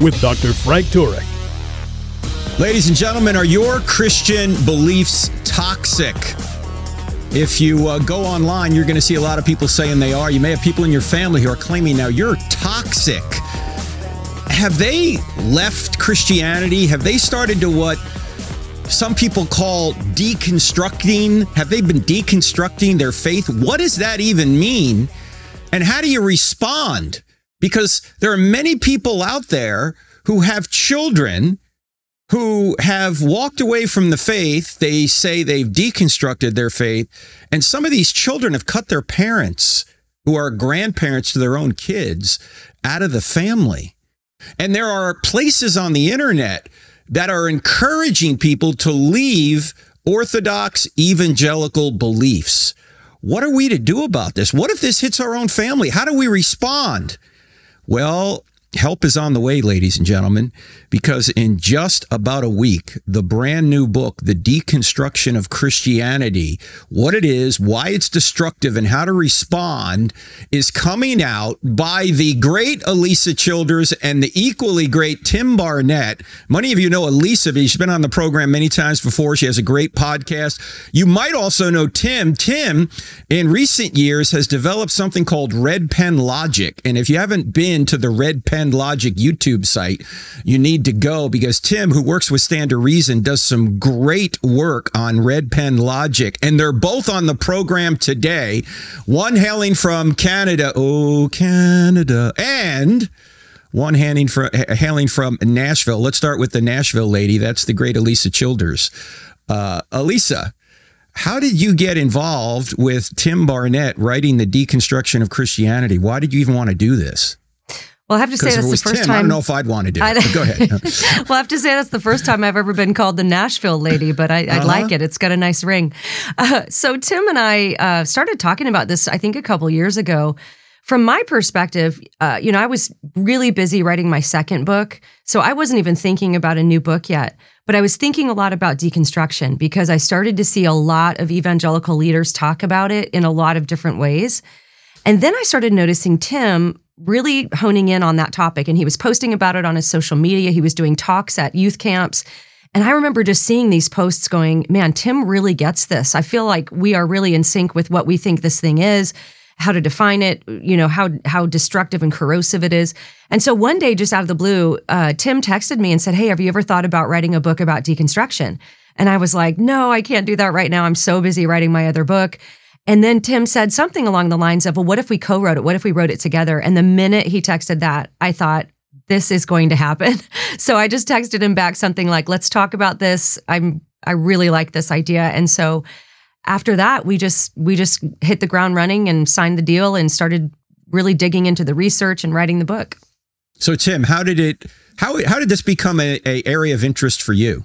with Dr. Frank Turek. Ladies and gentlemen, are your Christian beliefs toxic? If you uh, go online, you're going to see a lot of people saying they are. You may have people in your family who are claiming now you're toxic. Have they left Christianity? Have they started to what some people call deconstructing? Have they been deconstructing their faith? What does that even mean? And how do you respond? Because there are many people out there who have children who have walked away from the faith. They say they've deconstructed their faith. And some of these children have cut their parents, who are grandparents to their own kids, out of the family. And there are places on the internet that are encouraging people to leave orthodox evangelical beliefs. What are we to do about this? What if this hits our own family? How do we respond? Well, help is on the way, ladies and gentlemen, because in just about a week, the brand new book, The Deconstruction of Christianity, what it is, why it's destructive, and how to respond, is coming out by the great Alisa Childers and the equally great Tim Barnett. Many of you know Alisa, she's been on the program many times before. She has a great podcast. You might also know Tim. Tim, in recent years, has developed something called Red Pen Logic. And if you haven't been to the Red Pen Logic YouTube site, you need to go because Tim, who works with Stand to Reason, does some great work on Red Pen Logic. And they're both on the program today. One hailing from Canada, oh, Canada, and one hailing from, hailing from Nashville. Let's start with the Nashville lady. That's the great Alisa Childers. Uh, Alisa, how did you get involved with Tim Barnett writing the deconstruction of Christianity? Why did you even want to do this? Well, I have to say that's the first Tim, time. I don't know if I'd want to do it. Go ahead. well, I have to say that's the first time I've ever been called the Nashville lady, but I, uh-huh. like it. It's got a nice ring. Uh, so Tim and I uh, started talking about this, I think, a couple years ago. From my perspective, uh, you know, I was really busy writing my second book, so I wasn't even thinking about a new book yet. But I was thinking a lot about deconstruction because I started to see a lot of evangelical leaders talk about it in a lot of different ways. And then I started noticing Tim really honing in on that topic. And he was posting about it on his social media. He was doing talks at youth camps. And I remember just seeing these posts going, man, Tim really gets this. I feel like we are really in sync with what we think this thing is, how to define it, you know, how how destructive and corrosive it is. And so one day, just out of the blue, uh, Tim texted me and said, Hey, have you ever thought about writing a book about deconstruction? And I was like, No, I can't do that right now. I'm so busy writing my other book. And then Tim said something along the lines of, well, what if we co wrote it? What if we wrote it together? And the minute he texted that, I thought, this is going to happen. So I just texted him back something like, let's talk about this. I'm, I really like this idea. And so after that, we just, we just hit the ground running and signed the deal and started really digging into the research and writing the book. So Tim, how did it, how, how did this become a, a area of interest for you?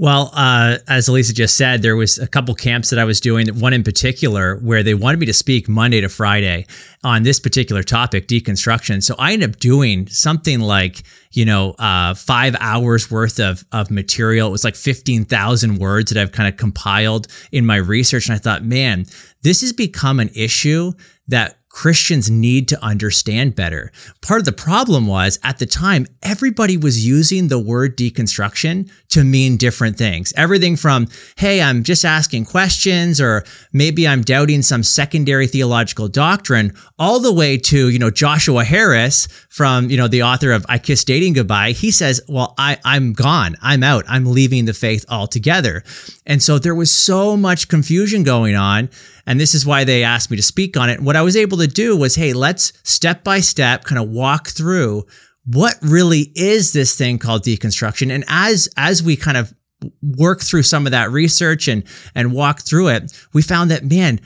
Well, uh, as Alisa just said, there was a couple camps that I was doing, one in particular where they wanted me to speak Monday to Friday on this particular topic, deconstruction. So I ended up doing something like, you know, uh, five hours worth of, of material. It was like 15,000 words that I've kind of compiled in my research. And I thought, man, this has become an issue that Christians need to understand better. Part of the problem was at the time, everybody was using the word deconstruction to mean different things. Everything from, hey, I'm just asking questions, or maybe I'm doubting some secondary theological doctrine, all the way to, you know, Joshua Harris from, you know, the author of I Kiss Dating Goodbye. He says, well, I, I'm gone. I'm out. I'm leaving the faith altogether. And so there was so much confusion going on. And this is why they asked me to speak on it. What I was able to do was, hey, let's step by step kind of walk through what really is this thing called deconstruction. And as as we kind of work through some of that research and and walk through it, we found that man,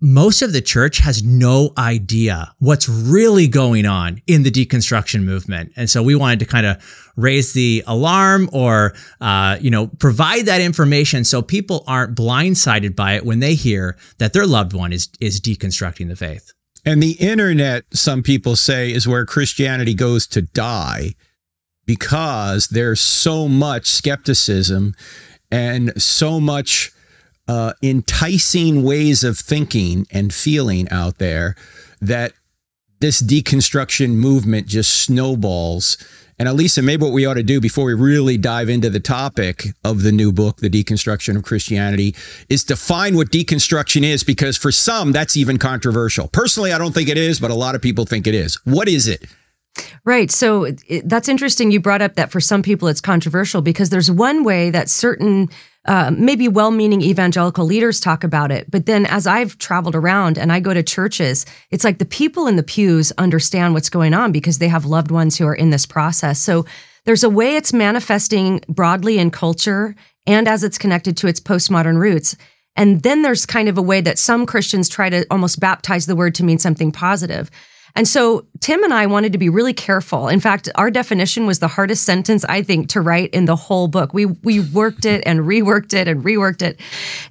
most of the church has no idea what's really going on in the deconstruction movement. And so we wanted to kind of raise the alarm or, uh, you know, provide that information so people aren't blindsided by it when they hear that their loved one is, is deconstructing the faith. And the internet, some people say, is where Christianity goes to die because there's so much skepticism and so much uh, enticing ways of thinking and feeling out there that this deconstruction movement just snowballs. And Alisa, maybe what we ought to do before we really dive into the topic of the new book, The Deconstruction of Christianity, is define what deconstruction is, because for some, that's even controversial. Personally, I don't think it is, but a lot of people think it is. What is it? Right. So it, that's interesting. You brought up that for some people it's controversial because there's one way that certain uh, maybe well meaning evangelical leaders talk about it. But then as I've traveled around and I go to churches, it's like the people in the pews understand what's going on because they have loved ones who are in this process. So there's a way it's manifesting broadly in culture and as it's connected to its postmodern roots. And then there's kind of a way that some Christians try to almost baptize the word to mean something positive. And so Tim and I wanted to be really careful. In fact, our definition was the hardest sentence I think to write in the whole book. We we worked it and reworked it and reworked it.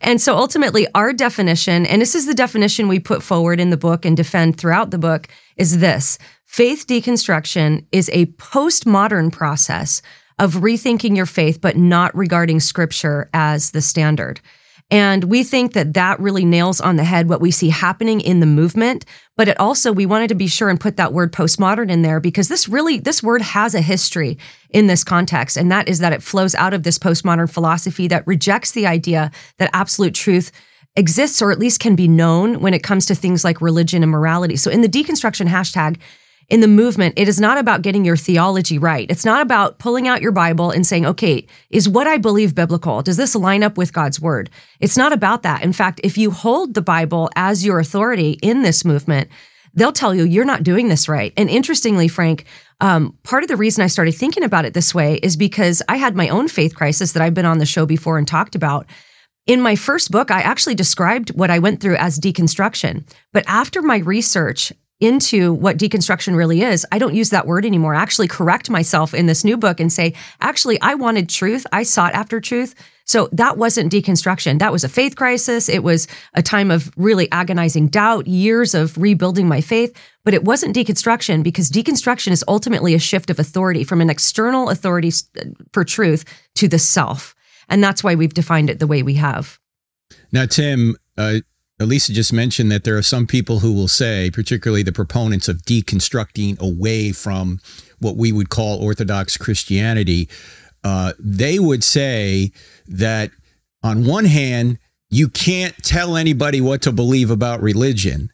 And so ultimately our definition, and this is the definition we put forward in the book and defend throughout the book, is this. Faith deconstruction is a postmodern process of rethinking your faith but not regarding scripture as the standard. And we think that that really nails on the head what we see happening in the movement. But it also, we wanted to be sure and put that word postmodern in there because this really, this word has a history in this context. And that is that it flows out of this postmodern philosophy that rejects the idea that absolute truth exists or at least can be known when it comes to things like religion and morality. So in the deconstruction hashtag, in the movement, it is not about getting your theology right. It's not about pulling out your Bible and saying, okay, is what I believe biblical? Does this line up with God's word? It's not about that. In fact, if you hold the Bible as your authority in this movement, they'll tell you you're not doing this right. And interestingly, Frank, um, part of the reason I started thinking about it this way is because I had my own faith crisis that I've been on the show before and talked about. In my first book, I actually described what I went through as deconstruction. But after my research, into what deconstruction really is, I don't use that word anymore. I actually correct myself in this new book and say, actually, I wanted truth. I sought after truth. So that wasn't deconstruction. That was a faith crisis. It was a time of really agonizing doubt, years of rebuilding my faith. But it wasn't deconstruction because deconstruction is ultimately a shift of authority from an external authority for truth to the self. And that's why we've defined it the way we have. Now, Tim, uh, Alisa just mentioned that there are some people who will say, particularly the proponents of deconstructing away from what we would call Orthodox Christianity, uh, they would say that on one hand, you can't tell anybody what to believe about religion.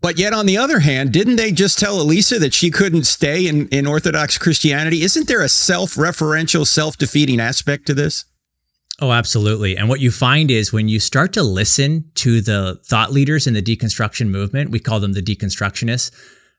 But yet, on the other hand, didn't they just tell Alisa that she couldn't stay in, in Orthodox Christianity? Isn't there a self referential, self defeating aspect to this? Oh, absolutely. And what you find is when you start to listen to the thought leaders in the deconstruction movement, we call them the deconstructionists,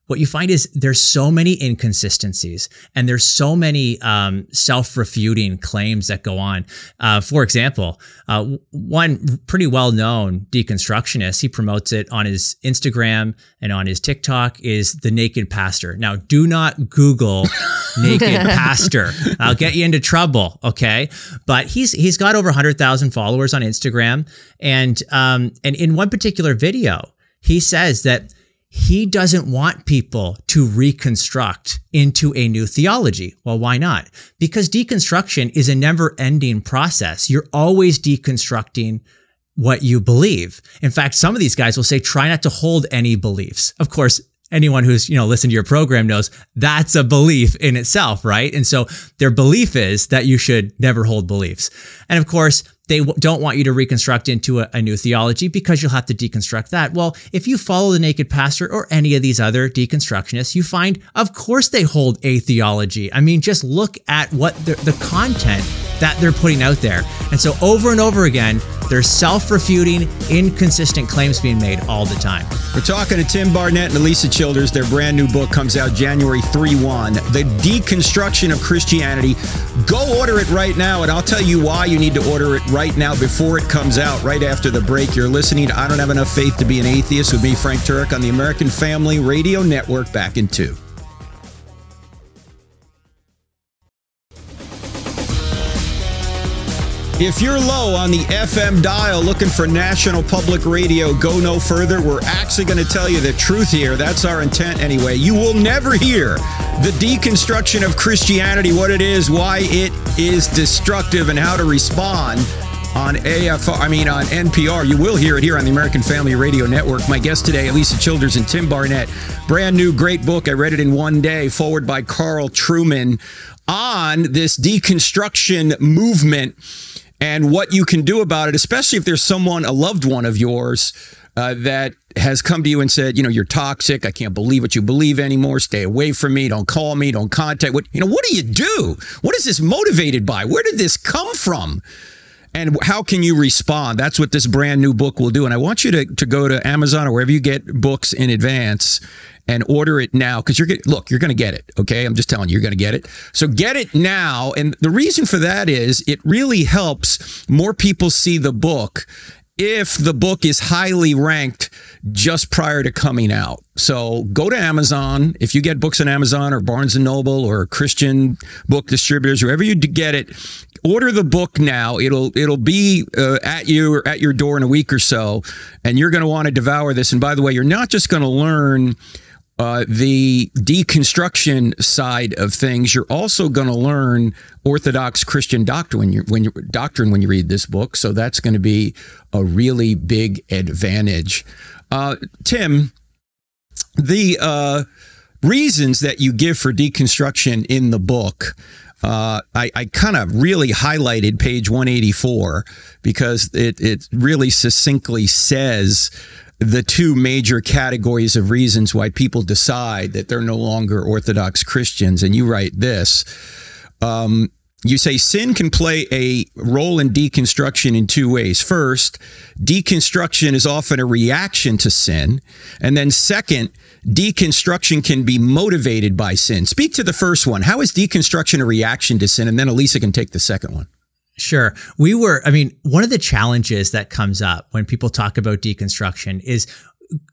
what you find is there's so many inconsistencies and there's so many um, self-refuting claims that go on. Uh, for example, uh, one pretty well-known deconstructionist, he promotes it on his Instagram and on his TikTok, is the Naked Pastor. Now, do not Google Naked Pastor. I'll get you into trouble. Okay, but he's he's got over hundred thousand followers on Instagram, and um, and in one particular video, he says that he doesn't want people to reconstruct into a new theology. Well, why not? Because deconstruction is a never ending process. You're always deconstructing what you believe. In fact, some of these guys will say, try not to hold any beliefs. Of course, anyone who's, you know, listened to your program knows that's a belief in itself, right? And so their belief is that you should never hold beliefs. And of course, they don't want you to reconstruct into a, a, new theology because you'll have to deconstruct that. Well, if you follow the Naked Pastor or any of these other deconstructionists, you find, of course, they hold a theology. I mean, just look at what the, the content that they're putting out there. And so over and over again, there's self refuting, inconsistent claims being made all the time. We're talking to Tim Barnett and Alisa Childers. Their brand new book comes out January 3 1 The Deconstruction of Christianity. Go order it right now, and I'll tell you why you need to order it right now before it comes out, right after the break. You're listening to I Don't Have Enough Faith to Be an Atheist with me, Frank Turek, on the American Family Radio Network, back in two. If you're low on the FM dial looking for National Public Radio, go no further. We're actually going to tell you the truth here. That's our intent anyway. You will never hear the deconstruction of Christianity, what it is, why it is destructive, and how to respond on AFR, I mean on NPR. You will hear it here on the American Family Radio Network. My guest today, Alisa Childers and Tim Barnett. Brand new, great book. I read it in one day, forward by Carl Trueman on this deconstruction movement and what you can do about it, especially if there's someone, a loved one of yours, uh, that has come to you and said, you know, you're toxic. I can't believe what you believe anymore. Stay away from me. Don't call me. Don't contact. What you know? What do you do? What is this motivated by? Where did this come from? And how can you respond? That's what this brand new book will do. And I want you to, to go to Amazon or wherever you get books in advance and order it now because you're get, look, you're going to get it. Okay, I'm just telling you, you're going to get it. So get it now, and the reason for that is it really helps more people see the book if the book is highly ranked just prior to coming out. So go to Amazon. If you get books on Amazon or Barnes and Noble or Christian book distributors, wherever you get it, order the book now. It'll it'll be uh, at you or at your door in a week or so, and you're going to want to devour this. And by the way, you're not just going to learn uh, the deconstruction side of things, you're also going to learn Orthodox Christian doctrine when you when you doctrine when you read this book. So that's going to be a really big advantage. Uh, Tim, the uh, reasons that you give for deconstruction in the book. Uh, I, I kind of really highlighted page 184 because it, it really succinctly says the two major categories of reasons why people decide that they're no longer Orthodox Christians. And you write this. Um, you say sin can play a role in deconstruction in two ways. First, deconstruction is often a reaction to sin. And then, second, deconstruction can be motivated by sin. Speak to the first one. How is deconstruction a reaction to sin? And then Alisa can take the second one. Sure. We were, I mean, one of the challenges that comes up when people talk about deconstruction is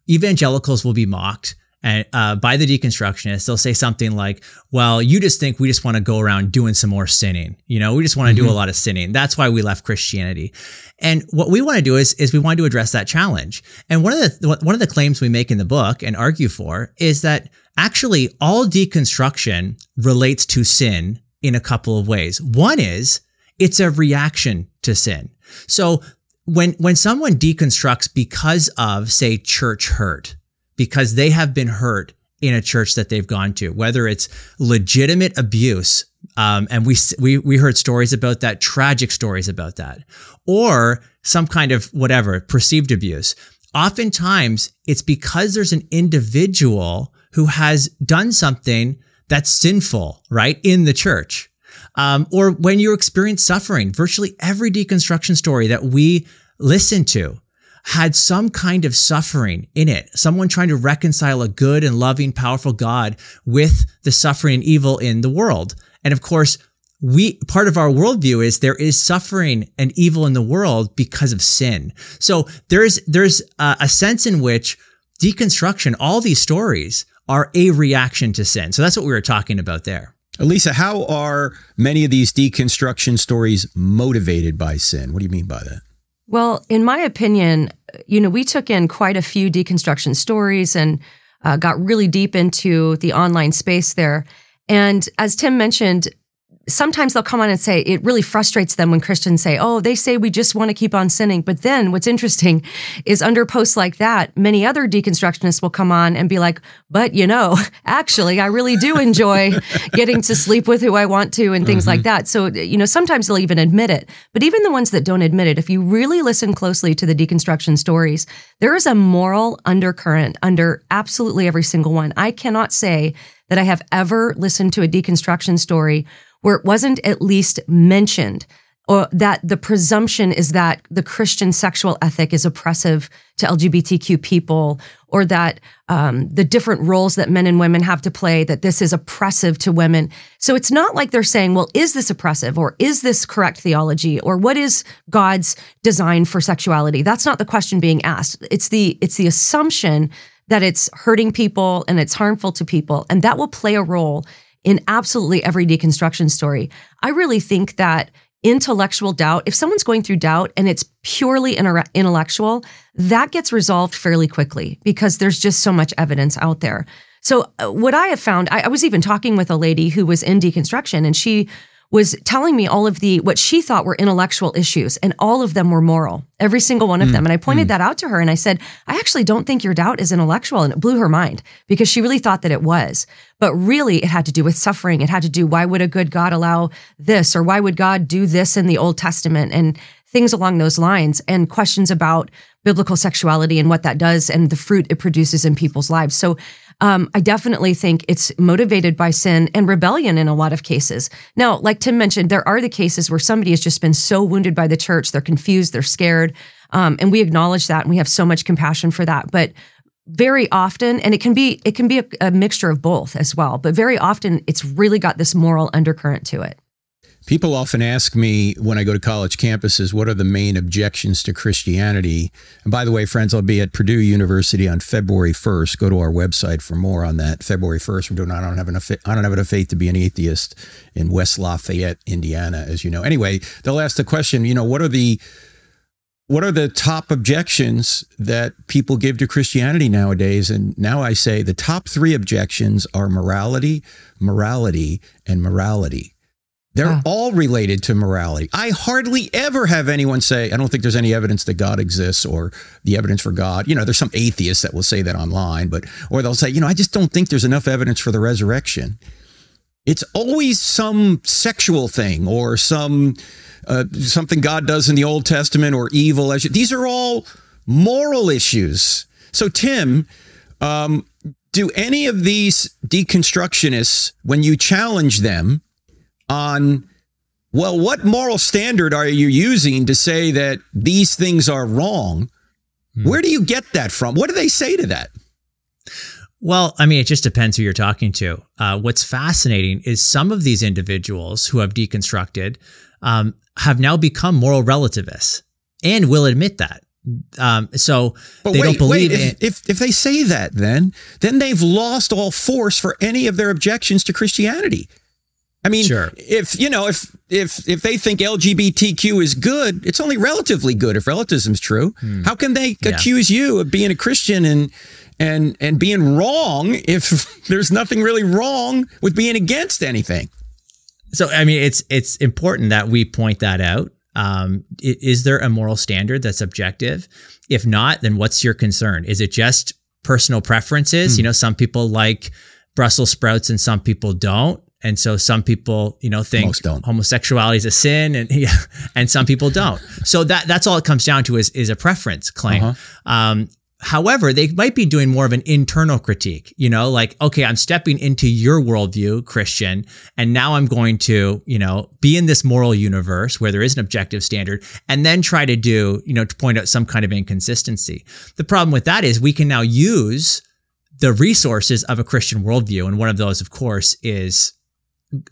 evangelicals will be mocked and uh, by the deconstructionists, they'll say something like, "Well, you just think we just want to go around doing some more sinning. You know, we just want to mm-hmm. do a lot of sinning. That's why we left Christianity." And what we want to do is is we want to address that challenge. And one of the one of the claims we make in the book and argue for is that actually all deconstruction relates to sin in a couple of ways. One is it's a reaction to sin. So when, when someone deconstructs because of, say, church hurt, because they have been hurt in a church that they've gone to, whether it's legitimate abuse, um, and we, we we heard stories about that, tragic stories about that, or some kind of whatever perceived abuse. Oftentimes, it's because there's an individual who has done something that's sinful, right, in the church um, or when you experience suffering. Virtually every deconstruction story that we listen to had some kind of suffering in it. Someone trying to reconcile a good and loving, powerful God with the suffering and evil in the world. And of course, we part of our worldview is there is suffering and evil in the world because of sin. So there's there's a, a sense in which deconstruction, all these stories are a reaction to sin. So that's what we were talking about there. Alisa, how are many of these deconstruction stories motivated by sin? What do you mean by that? Well, in my opinion, you know, we took in quite a few deconstruction stories and uh, got really deep into the online space there. And as Tim mentioned, sometimes they'll come on and say it really frustrates them when Christians say, Oh, they say we just want to keep on sinning. But then what's interesting is under posts like that, many other deconstructionists will come on and be like, But you know, actually, I really do enjoy getting to sleep with who I want to and things mm-hmm. like that. So, you know, sometimes they'll even admit it. But even the ones that don't admit it, if you really listen closely to the deconstruction stories, there is a moral undercurrent under absolutely every single one. I cannot say that I have ever listened to a deconstruction story where it wasn't at least mentioned or that the presumption is that the Christian sexual ethic is oppressive to LGBTQ people, or that um, the different roles that men and women have to play, that this is oppressive to women. So it's not like they're saying, well, is this oppressive, or is this correct theology, or what is God's design for sexuality? That's not the question being asked. It's the it's the assumption that it's hurting people and it's harmful to people, and that will play a role in absolutely every deconstruction story. I really think that intellectual doubt, if someone's going through doubt and it's purely intellectual, that gets resolved fairly quickly because there's just so much evidence out there. So, uh, what I have found, I, I was even talking with a lady who was in deconstruction and she was telling me all of the what she thought were intellectual issues and all of them were moral every single one of mm, them. And i pointed mm. that out to her and i said i actually don't think your doubt is intellectual and it blew her mind because she really thought that it was. But really it had to do with suffering. It had to do why would a good god allow this or why would god do this in the old testament and things along those lines and questions about biblical sexuality and what that does and the fruit it produces in people's lives. So um, I definitely think it's motivated by sin and rebellion in a lot of cases. Now, like Tim mentioned, there are the cases where somebody has just been so wounded by the church, they're confused, they're scared. Um, and we acknowledge that and we have so much compassion for that. But very often, and it can be it can be a, a mixture of both as well, but very often it's really got this moral undercurrent to it. People often ask me when I go to college campuses, what are the main objections to Christianity? And by the way, friends, I'll be at Purdue University on February 1st. Go to our website for more on that. February 1st, we're doing, I don't have enough, I don't have enough faith to be an atheist in West Lafayette, Indiana, as you know. Anyway, they'll ask the question, you know, what are the, what are the top objections that people give to Christianity nowadays? And now I say the top three objections are morality, morality, and morality. They're all related to morality. I hardly ever have anyone say, I don't think there's any evidence that God exists or the evidence for God. You know, there's some atheists that will say that online, but, or they'll say, you know, I just don't think there's enough evidence for the resurrection. It's always some sexual thing or some, uh, something God does in the Old Testament or evil. These are all moral issues. So, Tim, um, do any of these deconstructionists, when you challenge them, on well, what moral standard are you using to say that these things are wrong? Hmm. Where do you get that from? What do they say to that? Well, I mean, it just depends who you're talking to. Uh, what's fascinating is some of these individuals who have deconstructed um, have now become moral relativists and will admit that. Um, so but they wait, don't believe wait, in. If, if, if they say that, then then they've lost all force for any of their objections to Christianity. I mean, sure. if you know, if if if they think LGBTQ is good, it's only relatively good if relativism is true. Hmm. How can they yeah. accuse you of being a Christian and and and being wrong if there's nothing really wrong with being against anything? So I mean, it's it's important that we point that out. Um, is there a moral standard that's objective? If not, then what's your concern? Is it just personal preferences? Hmm. You know, some people like Brussels sprouts and some people don't and so some people, you know, think homosexuality is a sin, and yeah, and some people don't. So that that's all it comes down to is is a preference claim. Uh-huh. Um, however, they might be doing more of an internal critique. You know, like okay, I'm stepping into your worldview, Christian, and now I'm going to, you know, be in this moral universe where there is an objective standard, and then try to do, you know, to point out some kind of inconsistency. The problem with that is we can now use the resources of a Christian worldview, and one of those, of course, is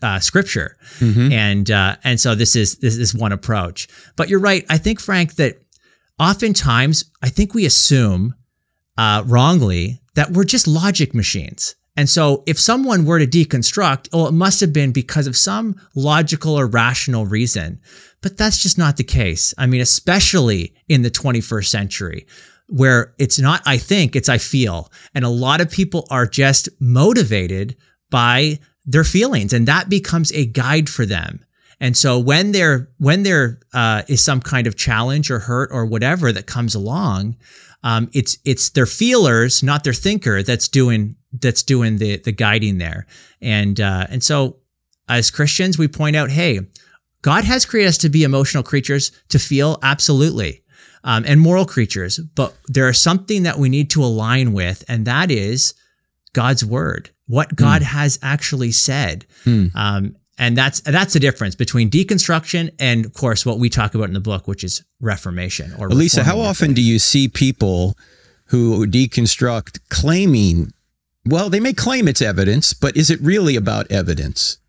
uh, scripture, mm-hmm. and uh, and so this is this is one approach. But you're right. I think Frank that oftentimes I think we assume uh, wrongly that we're just logic machines. And so if someone were to deconstruct, oh, it must have been because of some logical or rational reason. But that's just not the case. I mean, especially in the 21st century where it's not I think, it's I feel. And a lot of people are just motivated by their feelings and that becomes a guide for them. And so when there when there uh, is some kind of challenge or hurt or whatever that comes along, um, it's it's their feelers, not their thinker, that's doing that's doing the the guiding there. And uh, and so as Christians, we point out, hey, God has created us to be emotional creatures, to feel absolutely, um, and moral creatures. But there is something that we need to align with, and that is God's word what God mm. has actually said. Mm. Um, And that's that's the difference between deconstruction and, of course, what we talk about in the book, which is reformation or Lisa, how reforming often do you see people who deconstruct claiming, well, they may claim it's evidence, but is it really about evidence?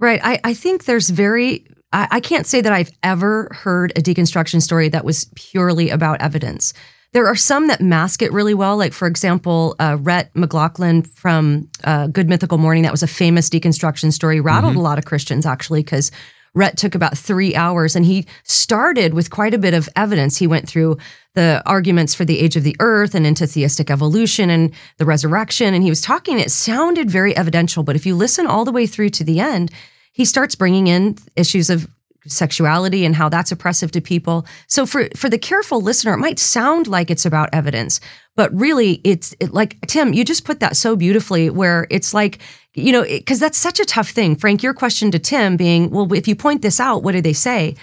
Right. I, I think there's very, I, I can't say that I've ever heard a deconstruction story that was purely about evidence. There are some that mask it really well. Like, for example, uh, Rhett McLaughlin from uh, Good Mythical Morning, that was a famous deconstruction story, rattled a lot of Christians actually, because Rhett took about three hours and he started with quite a bit of evidence. He went through the arguments for the age of the earth and into theistic evolution and the resurrection. And he was talking, it sounded very evidential, but if you listen all the way through to the end, he starts bringing in issues of sexuality and how that's oppressive to people. So for for the careful listener, it might sound like it's about evidence, but really it's it, like Tim, you just put that so beautifully where it's like you know because that's such a tough thing. Frank, your question to Tim being, well, if you point this out, what do they say?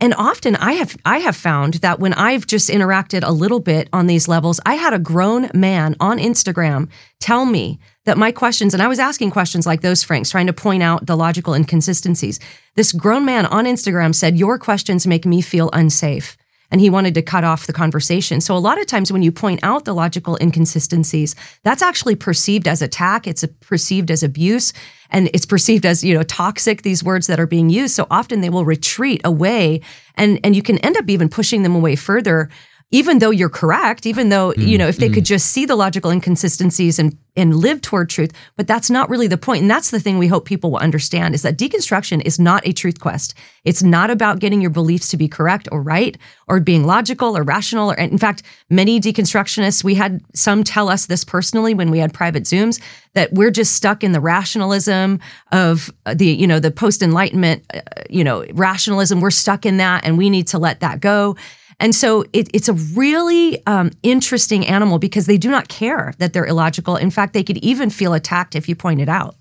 And often I have I have found that when I've just interacted a little bit on these levels, I had a grown man on Instagram tell me that my questions, and I was asking questions like those, Frank's, trying to point out the logical inconsistencies. This grown man on Instagram said, Your questions make me feel unsafe. And he wanted to cut off the conversation. So, a lot of times when you point out the logical inconsistencies, that's actually perceived as attack. It's perceived as abuse and it's perceived as, you know, toxic, these words that are being used. So often they will retreat away and, and you can end up even pushing them away further even though you're correct, even though, you mm-hmm. know, if they mm-hmm. could just see the logical inconsistencies and and live toward truth, but that's not really the point. And that's the thing we hope people will understand is that deconstruction is not a truth quest. It's not about getting your beliefs to be correct or right or being logical or rational or in fact, many deconstructionists, we had some tell us this personally when we had private Zooms that we're just stuck in the rationalism of uh, the, you know, the post-enlightenment, uh, you know, rationalism. We're stuck in that and we need to let that go. And so it, it's a really um, interesting animal because they do not care that they're illogical. In fact, they could even feel attacked if you point it out.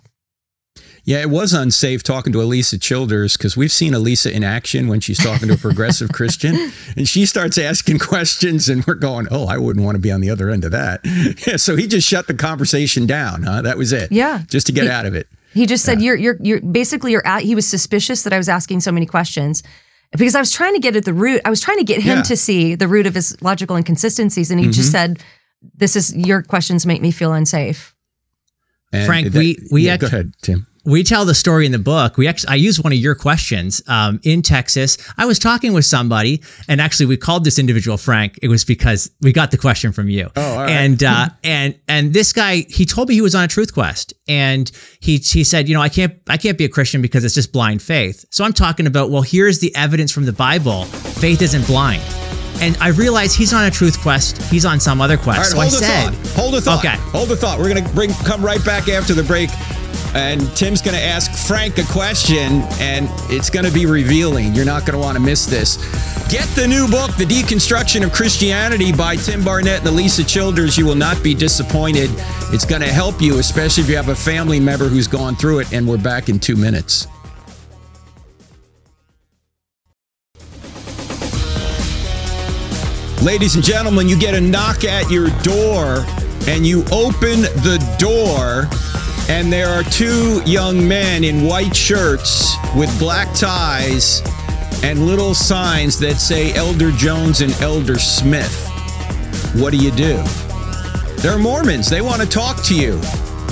Yeah, it was unsafe talking to Alisa Childers because we've seen Alisa in action when she's talking to a progressive Christian and she starts asking questions and we're going, oh, I wouldn't want to be on the other end of that. Yeah, so he just shut the conversation down. Huh? That was it. Yeah. Just to get He- out of it. He just said, "You're, you're, you're basically you're at." He was suspicious that I was asking so many questions because I was trying to get at the root. I was trying to get him Yeah. Mm-hmm. to see the root of his logical inconsistencies, and he just said, "This is your questions make me feel unsafe." And Frank, that- we- we yeah, act- go ahead, Tim. We tell the story in the book. We actually, I use one of your questions um, in Texas. I was talking with somebody, and actually, we called this individual Frank. It was because we got the question from you. Oh, all right. And uh, and and this guy, he told me he was on a truth quest, and he he said, you know, I can't I can't be a Christian because it's just blind faith. So I'm talking about, well, here's the evidence from the Bible. Faith isn't blind. And I realized he's on a truth quest. He's on some other quest. All right, so hold I a said, thought. Hold a thought. Okay. Hold a thought. We're gonna bring come right back after the break, and Tim's gonna ask Frank a question, and it's gonna be revealing. You're not gonna want to miss this. Get the new book, The Deconstruction of Christianity by Tim Barnett and Alisa Childers. You will not be disappointed. It's gonna help you, especially if you have a family member who's gone through it. And we're back in two minutes. Ladies and gentlemen, you get a knock at your door and you open the door, and there are two young men in white shirts with black ties and little signs that say Elder Jones and Elder Smith. What do you do? They're Mormons. They want to talk to you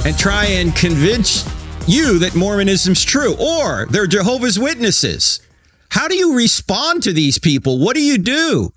and try and convince you that Mormonism's true, or they're Jehovah's Witnesses. How do you respond to these people? What do you do?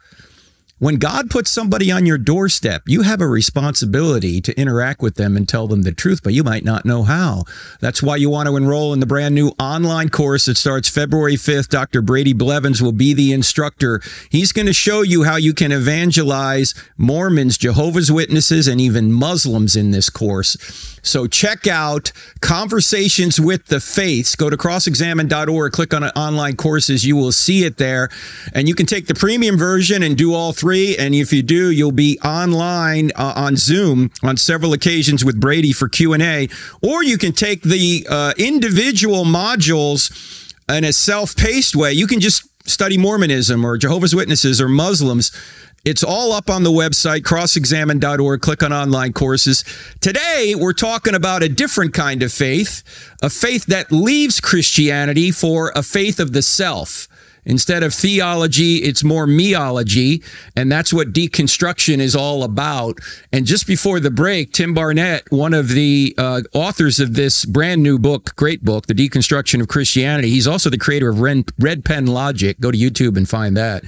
When God puts somebody on your doorstep, you have a responsibility to interact with them and tell them the truth, but you might not know how. That's why you want to enroll in the brand new online course that starts February 5th. Dr. Brady Blevins will be the instructor. He's going to show you how you can evangelize Mormons, Jehovah's Witnesses, and even Muslims in this course. So check out Conversations with the Faiths. Go to crossexamine.org, click on online courses. You will see it there. And you can take the premium version and do all three. And if you do, you'll be online uh, on Zoom on several occasions with Brady for Q&A. Or you can take the uh, individual modules in a self-paced way. You can just study Mormonism or Jehovah's Witnesses or Muslims, it's all up on the website, crossexamine.org. Click on online courses. Today, we're talking about a different kind of faith, a faith that leaves Christianity for a faith of the self. Instead of theology, it's more meology. And that's what deconstruction is all about. And just before the break, Tim Barnett, one of the uh, authors of this brand new book, great book, The Deconstruction of Christianity, he's also the creator of Red, Red Pen Logic. Go to YouTube and find that.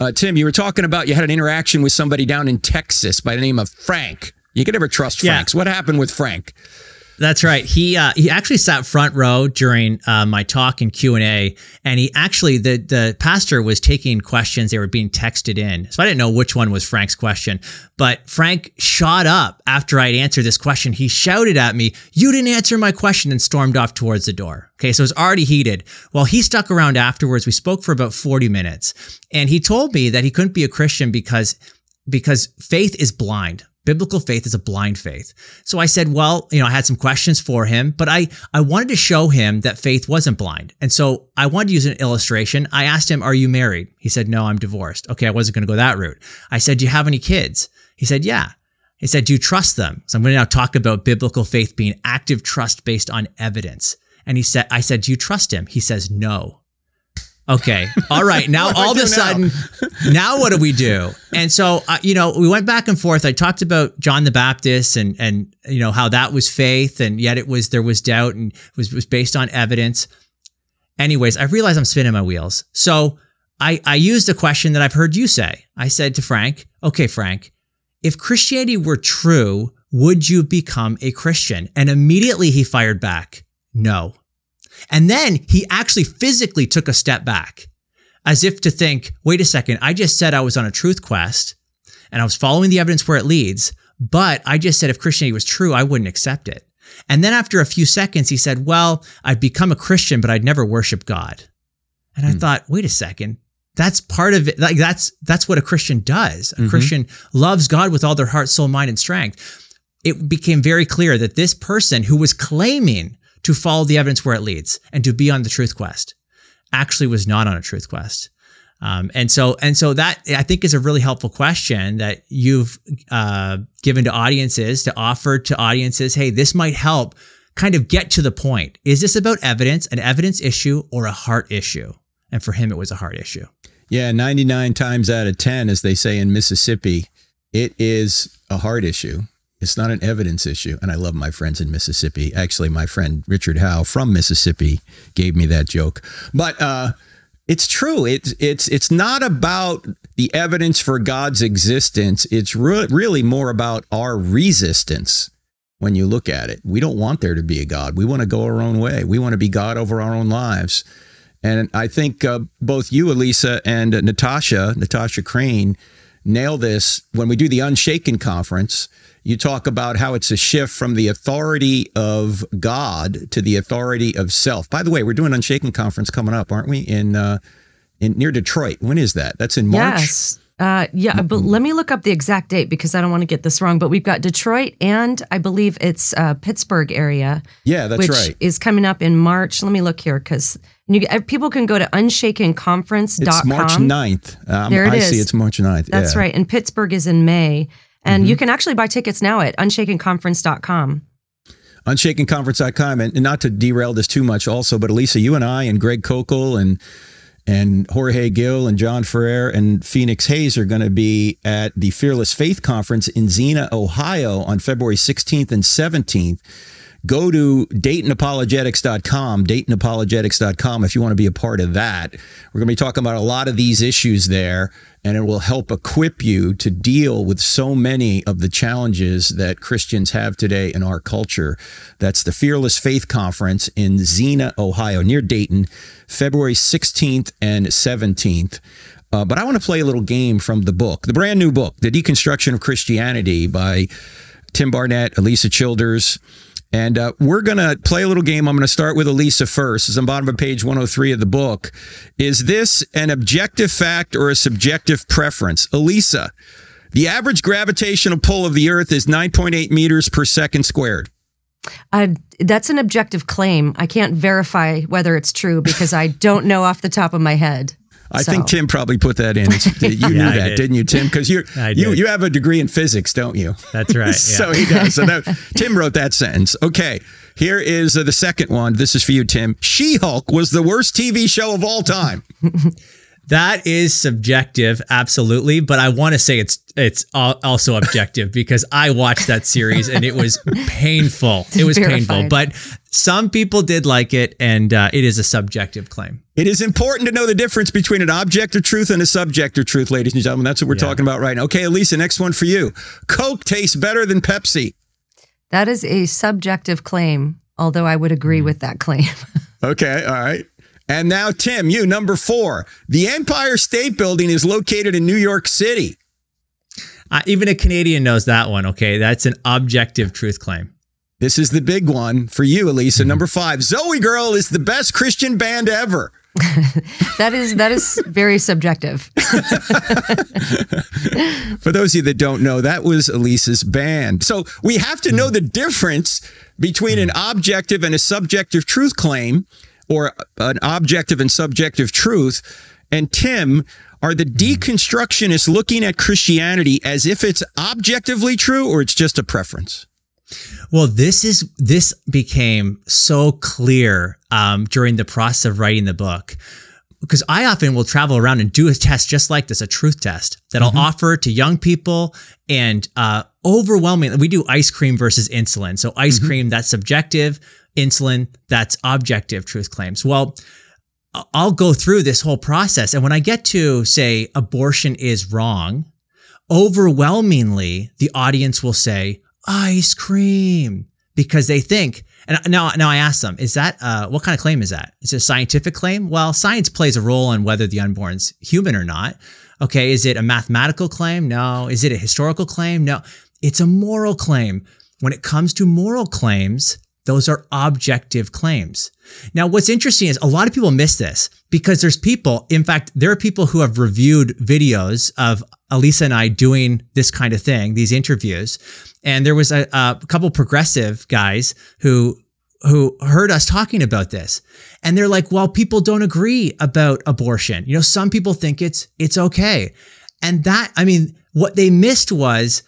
Uh, Tim, you were talking about you had an interaction with somebody down in Texas by the name of Frank. You could never trust Franks. Yeah. What happened with Frank? That's right. He uh, he actually sat front row during uh, my talk and Q and A, and he actually the the pastor was taking questions. They were being texted in, so I didn't know which one was Frank's question. But Frank shot up after I'd answered this question. He shouted at me, "You didn't answer my question!" and stormed off towards the door. Okay, so it was already heated. Well, he stuck around afterwards. We spoke for about forty minutes, and he told me that he couldn't be a Christian because because faith is blind biblical faith is a blind faith. So I said, well, you know, I had some questions for him, but I, I wanted to show him that faith wasn't blind. And so I wanted to use an illustration. I asked him, are you married? He said, no, I'm divorced. Okay. I wasn't going to go that route. I said, do you have any kids? He said, yeah. He said, do you trust them? So I'm going to now talk about biblical faith being active trust based on evidence. And he said, I said, do you trust him? He says, no. Okay. All right. Now all of a sudden, now? what do we do? And so, uh, you know, we went back and forth. I talked about John the Baptist and and you know how that was faith, and yet it was there was doubt and was was based on evidence. Anyways, I realized I'm spinning my wheels. So I I used a question that I've heard you say. I said to Frank, "Okay, Frank, if Christianity were true, would you become a Christian?" And immediately he fired back, "No." And then he actually physically took a step back as if to think, wait a second, I just said I was on a truth quest and I was following the evidence where it leads, but I just said if Christianity was true, I wouldn't accept it. And then after a few seconds, he said, well, I'd become a Christian, but I'd never worship God. And I hmm. thought, wait a second. That's part of it. Like that's, that's what a Christian does. A mm-hmm. Christian loves God with all their heart, soul, mind, and strength. It became very clear that this person who was claiming to follow the evidence where it leads and to be on the truth quest actually was not on a truth quest. Um, and so, and so that I think is a really helpful question that you've uh, given to audiences to offer to audiences. Hey, this might help kind of get to the point. Is this about evidence, an evidence issue, or a heart issue? And for him, it was a heart issue. Yeah, 99 times out of 10, as they say in Mississippi, it is a heart issue. It's not an evidence issue. And I love my friends in Mississippi. Actually, my friend Richard Howe from Mississippi gave me that joke. But uh, it's true. It's it's it's not about the evidence for God's existence. It's re- really more about our resistance when you look at it. We don't want there to be a God. We want to go our own way. We want to be God over our own lives. And I think uh, both you, Alisa, and uh, Natasha, Natasha Crain, nail this when we do the Unshaken conference you talk about how it's a shift from the authority of God to the authority of self. By the way, we're doing Unshaken conference coming up, aren't we? In uh, in near Detroit. When is that? That's in March. Yes. Uh, yeah, but let me look up the exact date because I don't want to get this wrong. But we've got Detroit and I believe it's uh, Pittsburgh area. Yeah, that's which right. Is coming up in March. Let me look here because uh, people can go to unshakenconference.com. It's March 9th. Um, there it I is. see it's March 9th. That's yeah. right. And Pittsburgh is in May. And mm-hmm. you can actually buy tickets now at unshakenconference.com. Unshakenconference.com. And, and not to derail this too much also, but Alisa, you and I and Greg Koukl and and Jorge gill and John Ferrer and Phoenix Hayes are going to be at the Fearless Faith Conference in Xenia, Ohio on February 16th and 17th go to DaytonApologetics.com, DaytonApologetics.com, if you want to be a part of that. We're going to be talking about a lot of these issues there, and it will help equip you to deal with so many of the challenges that Christians have today in our culture. That's the Fearless Faith Conference in Xenia, Ohio, near Dayton, February 16th and 17th. Uh, but I want to play a little game from the book, the brand new book, The Deconstruction of Christianity by Tim Barnett, Alisa Childers. And uh, we're going to play a little game. I'm going to start with Alisa first. It's on the bottom of page 103 of the book. Is this an objective fact or a subjective preference? Alisa, the average gravitational pull of the Earth is 9.8 meters per second squared. Uh, that's an objective claim. I can't verify whether it's true because I don't know off the top of my head. I So- think Tim probably put that in. You knew Yeah, that, did. didn't you, Tim? Because you you you have a degree in physics, don't you? That's right. Yeah. so he does. So that, Tim wrote that sentence. Okay, here is uh, the second one. This is for you, Tim. She-Hulk was the worst TV show of all time. That is subjective, absolutely. But I want to say it's it's also objective because I watched that series and it was painful. It was painful, but some people did like it, and uh, it is a subjective claim. It is important to know the difference between an objective truth and a subjective truth, ladies and gentlemen. That's what we're Yeah. talking about right now. Okay, Alisa, next one for you. Coke tastes better than Pepsi. That is a subjective claim, although I would agree Hmm. with that claim. Okay, all right. And now, Tim, you, number four. The Empire State Building is located in New York City. Uh, even a Canadian knows that one. Okay, that's an objective truth claim. This is the big one for you, Alisa. Mm-hmm. Number five. ZOEgirl is the best Christian band ever. that is that is very subjective. For those of you that don't know, that was Alisa's band. So we have to know mm. the difference between an mm. objective and a subjective truth claim, or an objective and subjective truth. And Tim, are the deconstructionists looking at Christianity as if it's objectively true or it's just a preference? Well, this is this became so clear um, during the process of writing the book because I often will travel around and do a test just like this, a truth test that I'll offer to young people, and uh, overwhelmingly, we do ice cream versus insulin. So ice cream that's subjective, insulin that's objective truth claims. Well. I'll go through this whole process. And when I get to say abortion is wrong, overwhelmingly the audience will say ice cream because they think and now now I ask them is that uh, what kind of claim is that is it a scientific claim well science plays a role in whether the unborn's human or not okay is it a mathematical claim no is it a historical claim no it's a moral claim when it comes to moral claims those are objective claims now what's interesting is a lot of people miss this because there's people in fact there are people who have reviewed videos of Alisa and I doing this kind of thing, these interviews. And there was a, a couple progressive guys who who heard us talking about this. And they're like, well, people don't agree about abortion. You know, some people think it's it's okay. And that, I mean, what they missed was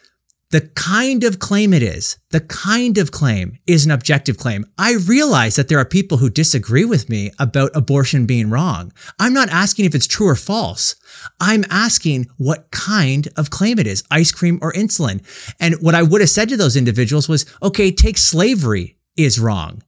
the kind of claim it is, the kind of claim is an objective claim. I realize that there are people who disagree with me about abortion being wrong. I'm not asking if it's true or false. I'm asking what kind of claim it is, ice cream or insulin. And what I would have said to those individuals was, okay, take slavery is wrong.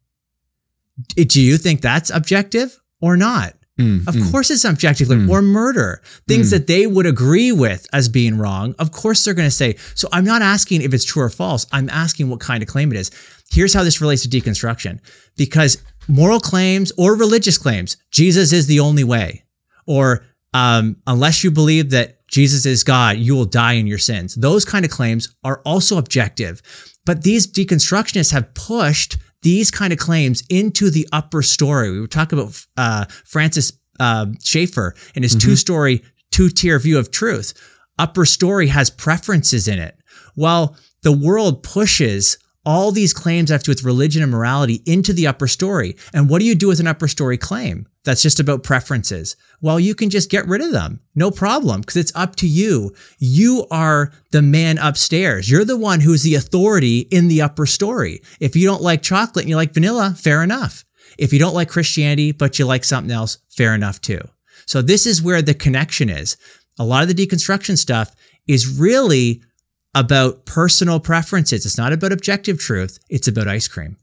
Do you think that's objective or not? Mm, of mm. course it's objective mm. or murder. Things that they would agree with as being wrong. Of course they're going to say. So I'm not asking if it's true or false. I'm asking what kind of claim it is. Here's how this relates to deconstruction. Because moral claims or religious claims, Jesus is the only way. Or um, unless you believe that Jesus is God, you will die in your sins. Those kind of claims are also objective. But these deconstructionists have pushed these kind of claims into the upper story. We were talking about uh, Francis uh, Schaeffer and his two story, two tier view of truth. Upper story has preferences in it. Well, the world pushes all these claims that have to do with religion and morality into the upper story. And what do you do with an upper story claim that's just about preferences? Well, you can just get rid of them. No problem, because it's up to you. You are the man upstairs. You're the one who's the authority in the upper story. If you don't like chocolate and you like vanilla, fair enough. If you don't like Christianity, but you like something else, fair enough too. So this is where the connection is. A lot of the deconstruction stuff is really about personal preferences. It's not about objective truth. It's about ice cream.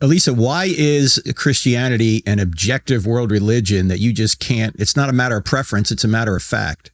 Alisa, why is Christianity an objective world religion that you just can't? It's not a matter of preference, it's a matter of fact.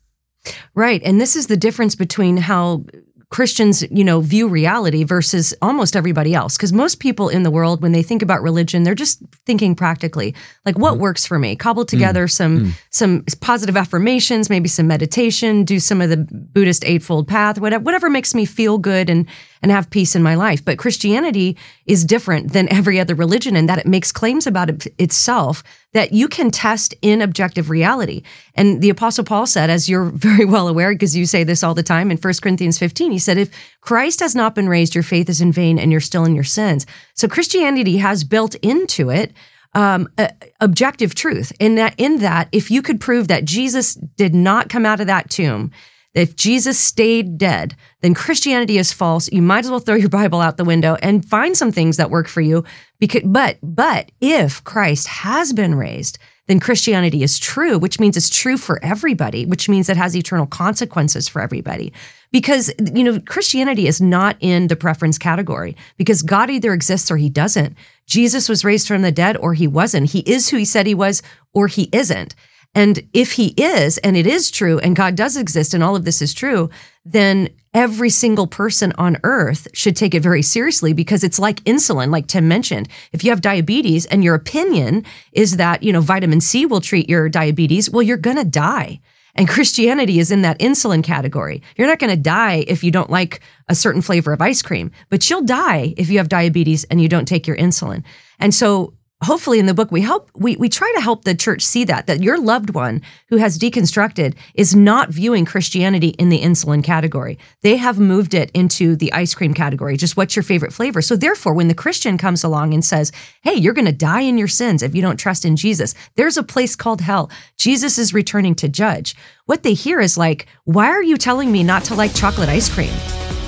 Right. And this is the difference between how Christians, you know, view reality versus almost everybody else. Because most people in the world, when they think about religion, they're just thinking practically, like what mm. works for me. Cobble together mm. some mm. some positive affirmations, maybe some meditation, do some of the Buddhist Eightfold Path, whatever, whatever makes me feel good and and have peace in my life. But Christianity is different than every other religion in that it makes claims about it itself that you can test in objective reality. And the Apostle Paul said, as you're very well aware, because you say this all the time in 1 Corinthians 15, he said, if Christ has not been raised, your faith is in vain and you're still in your sins. So Christianity has built into it um, uh, objective truth. In that, in that, if you could prove that Jesus did not come out of that tomb, if Jesus stayed dead, then Christianity is false. You might as well throw your Bible out the window and find some things that work for you. Because, but, but if Christ has been raised, then Christianity is true, which means it's true for everybody, which means it has eternal consequences for everybody. Because, you know, Christianity is not in the preference category because God either exists or he doesn't. Jesus was raised from the dead or he wasn't. He is who he said he was or he isn't. And if he is, and it is true, and God does exist, and all of this is true, then every single person on earth should take it very seriously because it's like insulin, like Tim mentioned. If you have diabetes and your opinion is that, you know, vitamin C will treat your diabetes, well, you're going to die. And Christianity is in that insulin category. You're not going to die if you don't like a certain flavor of ice cream, but you'll die if you have diabetes and you don't take your insulin. And so hopefully in the book we help we, we try to help the church see that that your loved one who has deconstructed is not viewing christianity in the insulin category. They have moved it into the ice cream category just what's your favorite flavor? So therefore when the christian comes along and says hey you're going to die in your sins if you don't trust in jesus there's a place called hell. Jesus is returning to judge what they hear is like why are you telling me not to like chocolate ice cream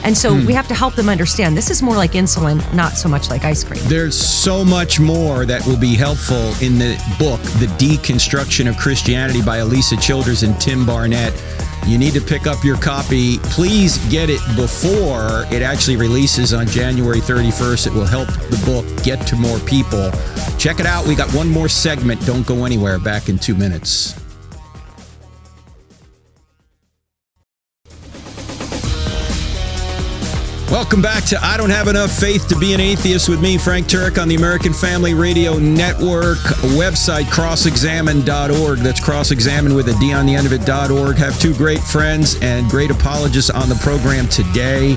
and so hmm. we have to help them understand this is more like insulin, not so much like ice cream. There's so much more that will be helpful in the book, The Deconstruction of Christianity by Alisa Childers and Tim Barnett. You need to pick up your copy. Please get it before it actually releases on January 31st. It will help the book get to more people. Check it out. We got one more segment. Don't go anywhere. Back in two minutes. Welcome back to I Don't Have Enough Faith to Be an Atheist with me, Frank Turek, on the American Family Radio Network website, crossexamine.org. That's crossexamine with a D on the end of it.org. Have two great friends and great apologists on the program today.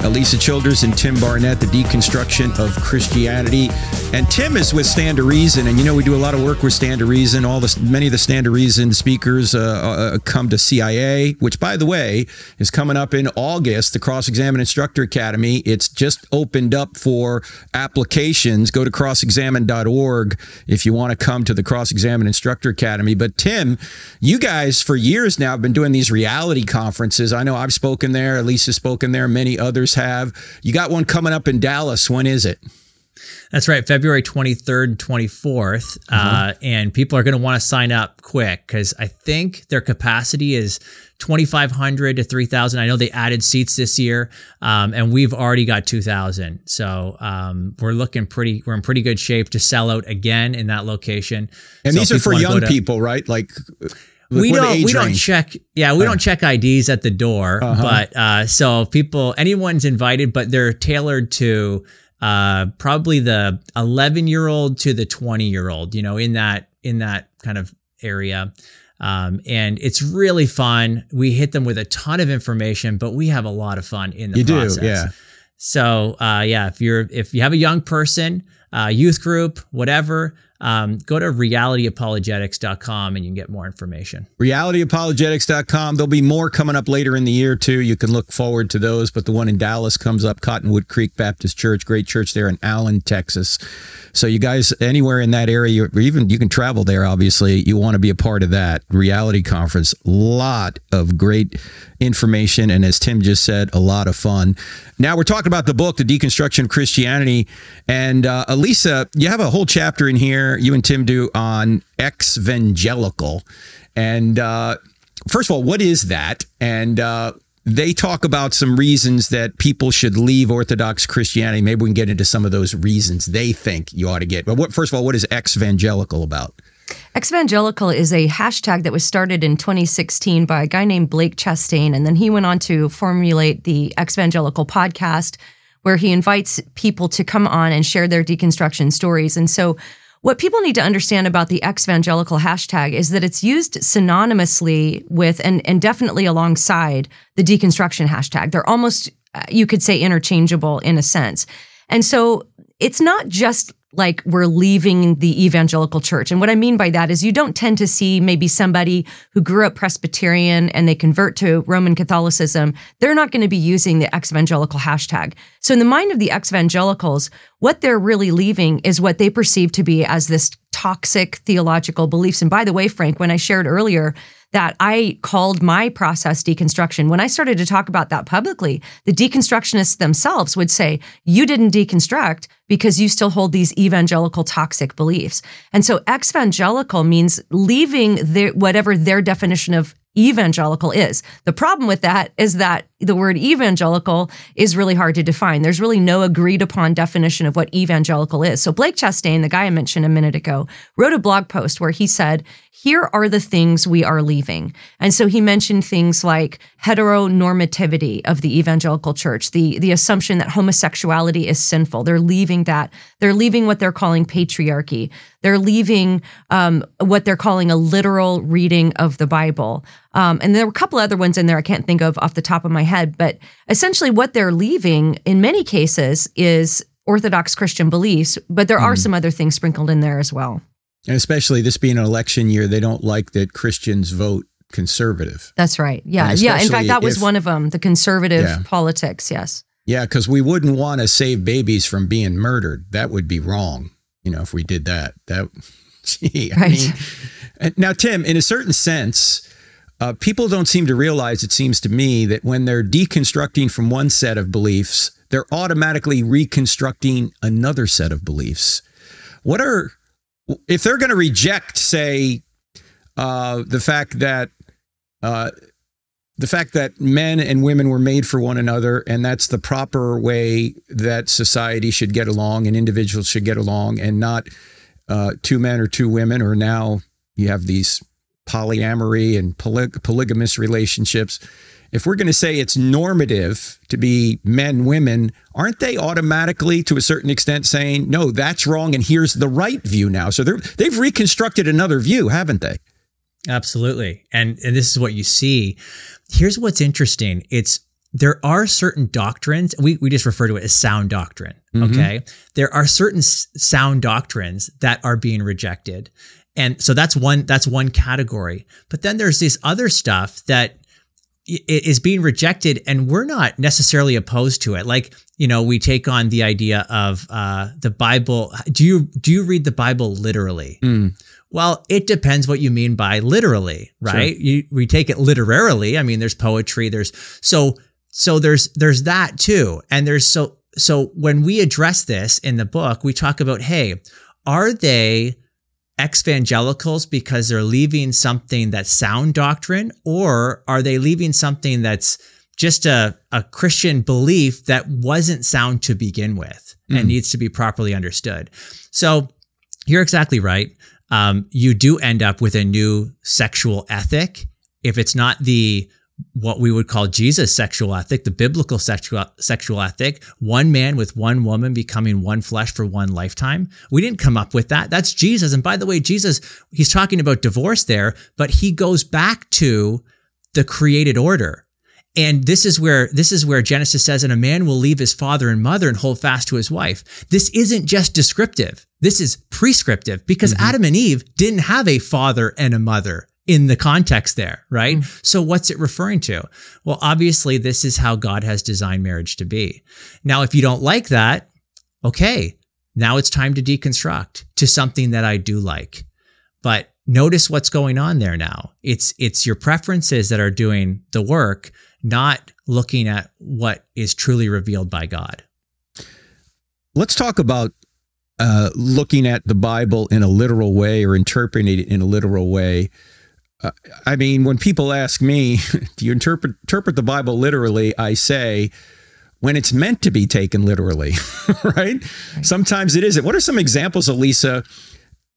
Alisa Childers and Tim Barnett, The Deconstruction of Christianity. And Tim is with Stand to Reason, and you know we do a lot of work with Stand to Reason. All the many of the Stand to Reason speakers uh, uh, come to CIA, which, by the way, is coming up in August. The Cross Examine Instructor Academy. It's just opened up for applications. Go to crossexamine.org if you want to come to the Cross Examine Instructor Academy. But Tim, you guys for years now have been doing these reality conferences. I know I've spoken there. Alisa's spoken there. Many others have. You got one coming up in Dallas. When is it? That's right, February 23rd, 24th. Uh-huh. Uh, and people are going to want to sign up quick because I think their capacity is 2,500 to 3,000. I know they added seats this year, um, and we've already got 2,000. So um, we're looking pretty, we're in pretty good shape to sell out again in that location. And so these are for young to, people, right? Like, we don't we don't check yeah we uh, don't check IDs at the door uh-huh. but uh, so people anyone's invited but they're tailored to uh, probably the 11 year old to the 20 year old you know in that in that kind of area. Um, and it's really fun. We hit them with a ton of information but we have a lot of fun in the you process do, yeah. so uh, yeah if you're if you have a young person uh, youth group whatever um, go to realityapologetics.com and you can get more information. Realityapologetics.com. There'll be more coming up later in the year, too. You can look forward to those, but the one in Dallas comes up Cottonwood Creek Baptist Church, great church there in Allen, Texas. So, you guys, anywhere in that area, even you can travel there, obviously, you want to be a part of that reality conference. Lot of great information. And as Tim just said, a lot of fun. Now we're talking about the book, The Deconstruction of Christianity. And uh, Alisa, you have a whole chapter in here, you and Tim do, on exvangelical. And uh, first of all, what is that? And uh, they talk about some reasons that people should leave Orthodox Christianity. Maybe we can get into some of those reasons they think you ought to get. But what, first of all, what is exvangelical about? Exvangelical is a hashtag that was started in 2016 by a guy named Blake Chastain. And then he went on to formulate the Exvangelical podcast, where he invites people to come on and share their deconstruction stories. And so, what people need to understand about the Exvangelical hashtag is that it's used synonymously with and, and definitely alongside the deconstruction hashtag. They're almost, uh, you could say, interchangeable in a sense. And so, it's not just like we're leaving the evangelical church. And what I mean by that is you don't tend to see maybe somebody who grew up Presbyterian and they convert to Roman Catholicism. They're not going to be using the ex evangelical hashtag. So, in the mind of the ex evangelicals, what they're really leaving is what they perceive to be as this toxic theological beliefs. And by the way, Frank, when I shared earlier that I called my process deconstruction. When I started to talk about that publicly, the deconstructionists themselves would say, You didn't deconstruct because you still hold these evangelical toxic beliefs. And so evangelical means leaving whatever their definition of evangelical is. The problem with that is that the word evangelical is really hard to define. There's really no agreed upon definition of what evangelical is. So Blake Chastain, the guy I mentioned a minute ago, wrote a blog post where he said, here are the things we are leaving. And so he mentioned things like heteronormativity of the evangelical church, the, the assumption that homosexuality is sinful. They're leaving that. They're leaving what they're calling patriarchy. They're leaving um, what they're calling a literal reading of the Bible. Um, and there were a couple other ones in there I can't think of off the top of my head. But essentially, what they're leaving in many cases is Orthodox Christian beliefs, but there mm. are some other things sprinkled in there as well. And especially this being an election year, they don't like that Christians vote conservative. That's right. Yeah. Yeah. In fact, that was if, one of them, the conservative yeah. politics. Yes. Yeah. Because we wouldn't want to save babies from being murdered. That would be wrong. You know, if we did that, that, gee, right. I mean, now, Tim, in a certain sense, uh, people don't seem to realize, it seems to me, that when they're deconstructing from one set of beliefs, they're automatically reconstructing another set of beliefs. What are if they're going to reject, say, uh, the fact that uh, the fact that men and women were made for one another, and that's the proper way that society should get along and individuals should get along, and not uh, two men or two women, or now you have these polyamory and poly- polygamous relationships if we're going to say it's normative to be men, women, aren't they automatically, to a certain extent, saying, no, that's wrong and here's the right view now? So they've reconstructed another view, haven't they? Absolutely. And, and this is what you see. Here's what's interesting it's there are certain doctrines, we, we just refer to it as sound doctrine. Mm-hmm. Okay. There are certain s- sound doctrines that are being rejected. And so that's one that's one category. But then there's this other stuff that is being rejected and we're not necessarily opposed to it. Like you know we take on the idea of uh, the bible. Do you do you read the bible literally? Mm. well it depends what you mean by literally right? Sure. you, we take it literarily. I mean there's poetry there's so so there's there's that too. And there's so so when we address this in the book we talk about hey are they evangelicals because they're leaving something that's sound doctrine, or are they leaving something that's just a, a Christian belief that wasn't sound to begin with and mm. needs to be properly understood? So you're exactly right. Um, you do end up with a new sexual ethic. If it's not the what we would call Jesus sexual ethic, the biblical sexual sexual ethic, one man with one woman becoming one flesh for one lifetime. We didn't come up with that. That's Jesus. And by the way, Jesus, he's talking about divorce there, but he goes back to the created order. And this is where this is where Genesis says, and a man will leave his father and mother and hold fast to his wife. This isn't just descriptive. This is prescriptive because mm-hmm. Adam and Eve didn't have a father and a mother in the context there, right? Mm. So what's it referring to? Well, obviously, this is how God has designed marriage to be. Now, if you don't like that, okay, now it's time to deconstruct to something that I do like. But notice what's going on there now. It's it's your preferences that are doing the work, not looking at what is truly revealed by God. Let's talk about uh, looking at the Bible in a literal way or interpreting it in a literal way. Uh, I mean, when people ask me, do you interpret interpret the Bible literally? I say, when it's meant to be taken literally, right? right? Sometimes it isn't. What are some examples, Alisa,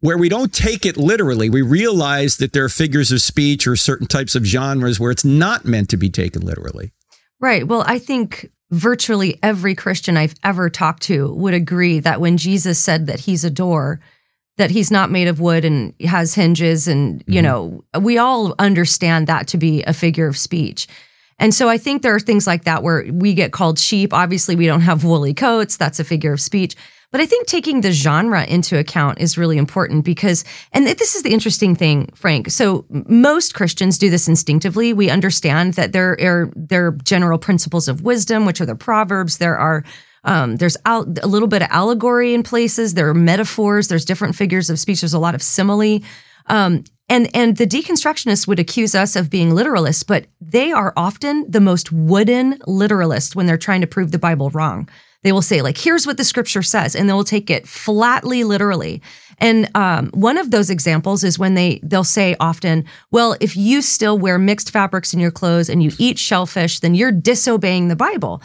where we don't take it literally? We realize that there are figures of speech or certain types of genres where it's not meant to be taken literally. Right. Well, I think virtually every Christian I've ever talked to would agree that when Jesus said that he's a door, that he's not made of wood and has hinges and you mm-hmm. know we all understand that to be a figure of speech and so i think there are things like that where we get called sheep obviously we don't have woolly coats that's a figure of speech But I think taking the genre into account is really important because, and this is the interesting thing, Frank. So most Christians do this instinctively. We understand that there are there are general principles of wisdom, which are the proverbs. There are um, there's a little bit of allegory in places. There are metaphors. There's different figures of speech. There's a lot of simile. Um, and and the deconstructionists would accuse us of being literalists, but they are often the most wooden literalists when they're trying to prove the Bible wrong. They will say like, "Here's what the Scripture says," and they will take it flatly literally. And um, one of those examples is when they they'll say often, "Well, if you still wear mixed fabrics in your clothes and you eat shellfish, then you're disobeying the Bible."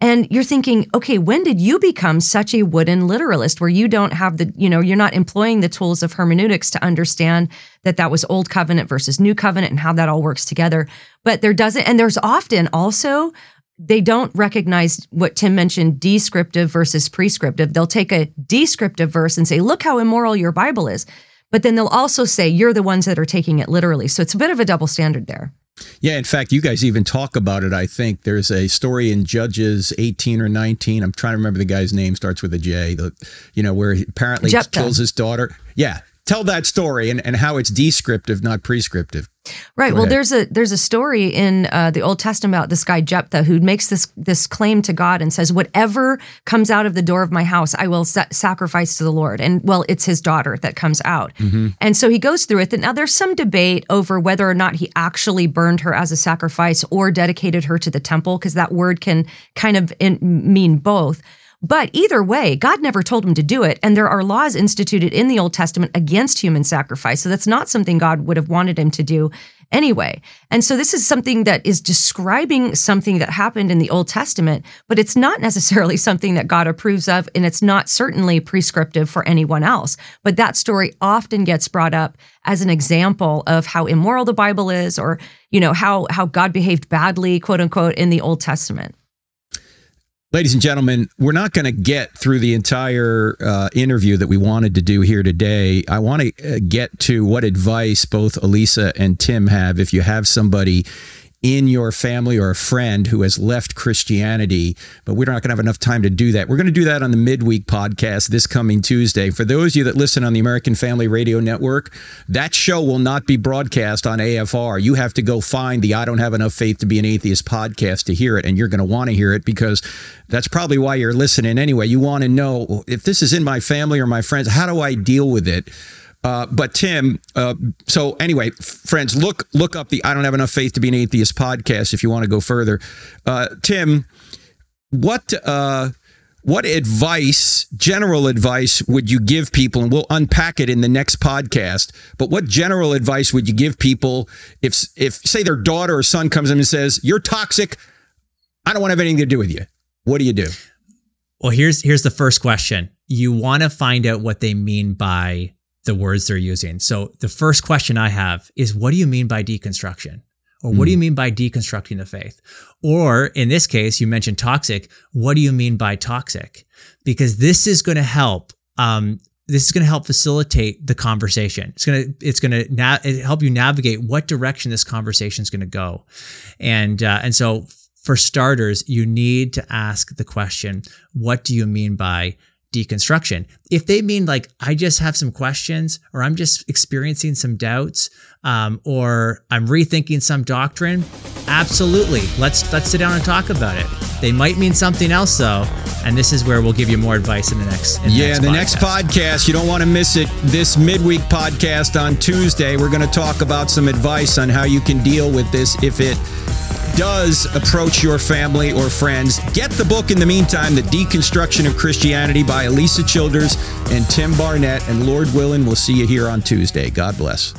And you're thinking, okay, when did you become such a wooden literalist where you don't have the, you know, you're not employing the tools of hermeneutics to understand that that was old covenant versus new covenant and how that all works together. But there doesn't, and there's often also, they don't recognize what Tim mentioned descriptive versus prescriptive. They'll take a descriptive verse and say, look how immoral your Bible is. But then they'll also say, you're the ones that are taking it literally. So it's a bit of a double standard there. Yeah, in fact, you guys even talk about it. I think there's a story in Judges 18 or 19. I'm trying to remember the guy's name. Starts with a J. The, you know, where he apparently Jephthah. kills his daughter. Yeah, tell that story and, and how it's descriptive, not prescriptive. Right. well, there's a there's a story in uh, the Old Testament about this guy Jephthah who makes this this claim to God and says, "Whatever comes out of the door of my house, I will sa- sacrifice to the Lord." And well, it's his daughter that comes out, mm-hmm. and so he goes through it. And Now, there's some debate over whether or not he actually burned her as a sacrifice or dedicated her to the temple, because that word can kind of in, mean both. But either way, God never told him to do it. And there are laws instituted in the Old Testament against human sacrifice. So that's not something God would have wanted him to do anyway. And so this is something that is describing something that happened in the Old Testament, but it's not necessarily something that God approves of. And it's not certainly prescriptive for anyone else. But that story often gets brought up as an example of how immoral the Bible is or, you know, how, how God behaved badly, quote unquote, in the Old Testament. Ladies and gentlemen, we're not going to get through the entire uh, interview that we wanted to do here today. I want to uh, get to what advice both Alisa and Tim have. If you have somebody in your family or a friend who has left Christianity, but we're not going to have enough time to do that. We're going to do that on the midweek podcast this coming Tuesday. For those of you that listen on the American Family Radio Network, that show will not be broadcast on AFR. You have to go find the I Don't Have Enough Faith to Be an Atheist podcast to hear it, and you're going to want to hear it because that's probably why you're listening anyway. You want to know if this is in my family or my friends, how do I deal with it? Uh, but Tim, uh, so anyway, friends, look look up the "I Don't Have Enough Faith to Be an Atheist" podcast if you want to go further. Uh, Tim, what uh, what advice, general advice, would you give people? And we'll unpack it in the next podcast. But what general advice would you give people if if say their daughter or son comes in and says, "You're toxic. I don't want to have anything to do with you." What do you do? Well, here's here's the first question. You want to find out what they mean by the words they're using. So the first question I have is what do you mean by deconstruction? Or what mm. do you hmm. mean by deconstructing the faith? Or in this case, you mentioned toxic. What do you mean by toxic? Because this is going to help. Um, this is going to help facilitate the conversation. It's going to it's going to na- help you navigate what direction this conversation is going to go, and uh, and so for starters, you need to ask the question: What do you mean by deconstruction. If they mean like I just have some questions or I'm just experiencing some doubts um, or I'm rethinking some doctrine, absolutely. Let's let's sit down and talk about it. They might mean something else though, and this is where we'll give you more advice in the next. In yeah, the next, the podcast. next podcast. You don't want to miss it. This midweek podcast on Tuesday, we're going to talk about some advice on how you can deal with this if it does approach your family or friends, get the book in the meantime, The Deconstruction of Christianity by Alisa Childers and Tim Barnett. And Lord willing, we'll see you here on Tuesday. God bless.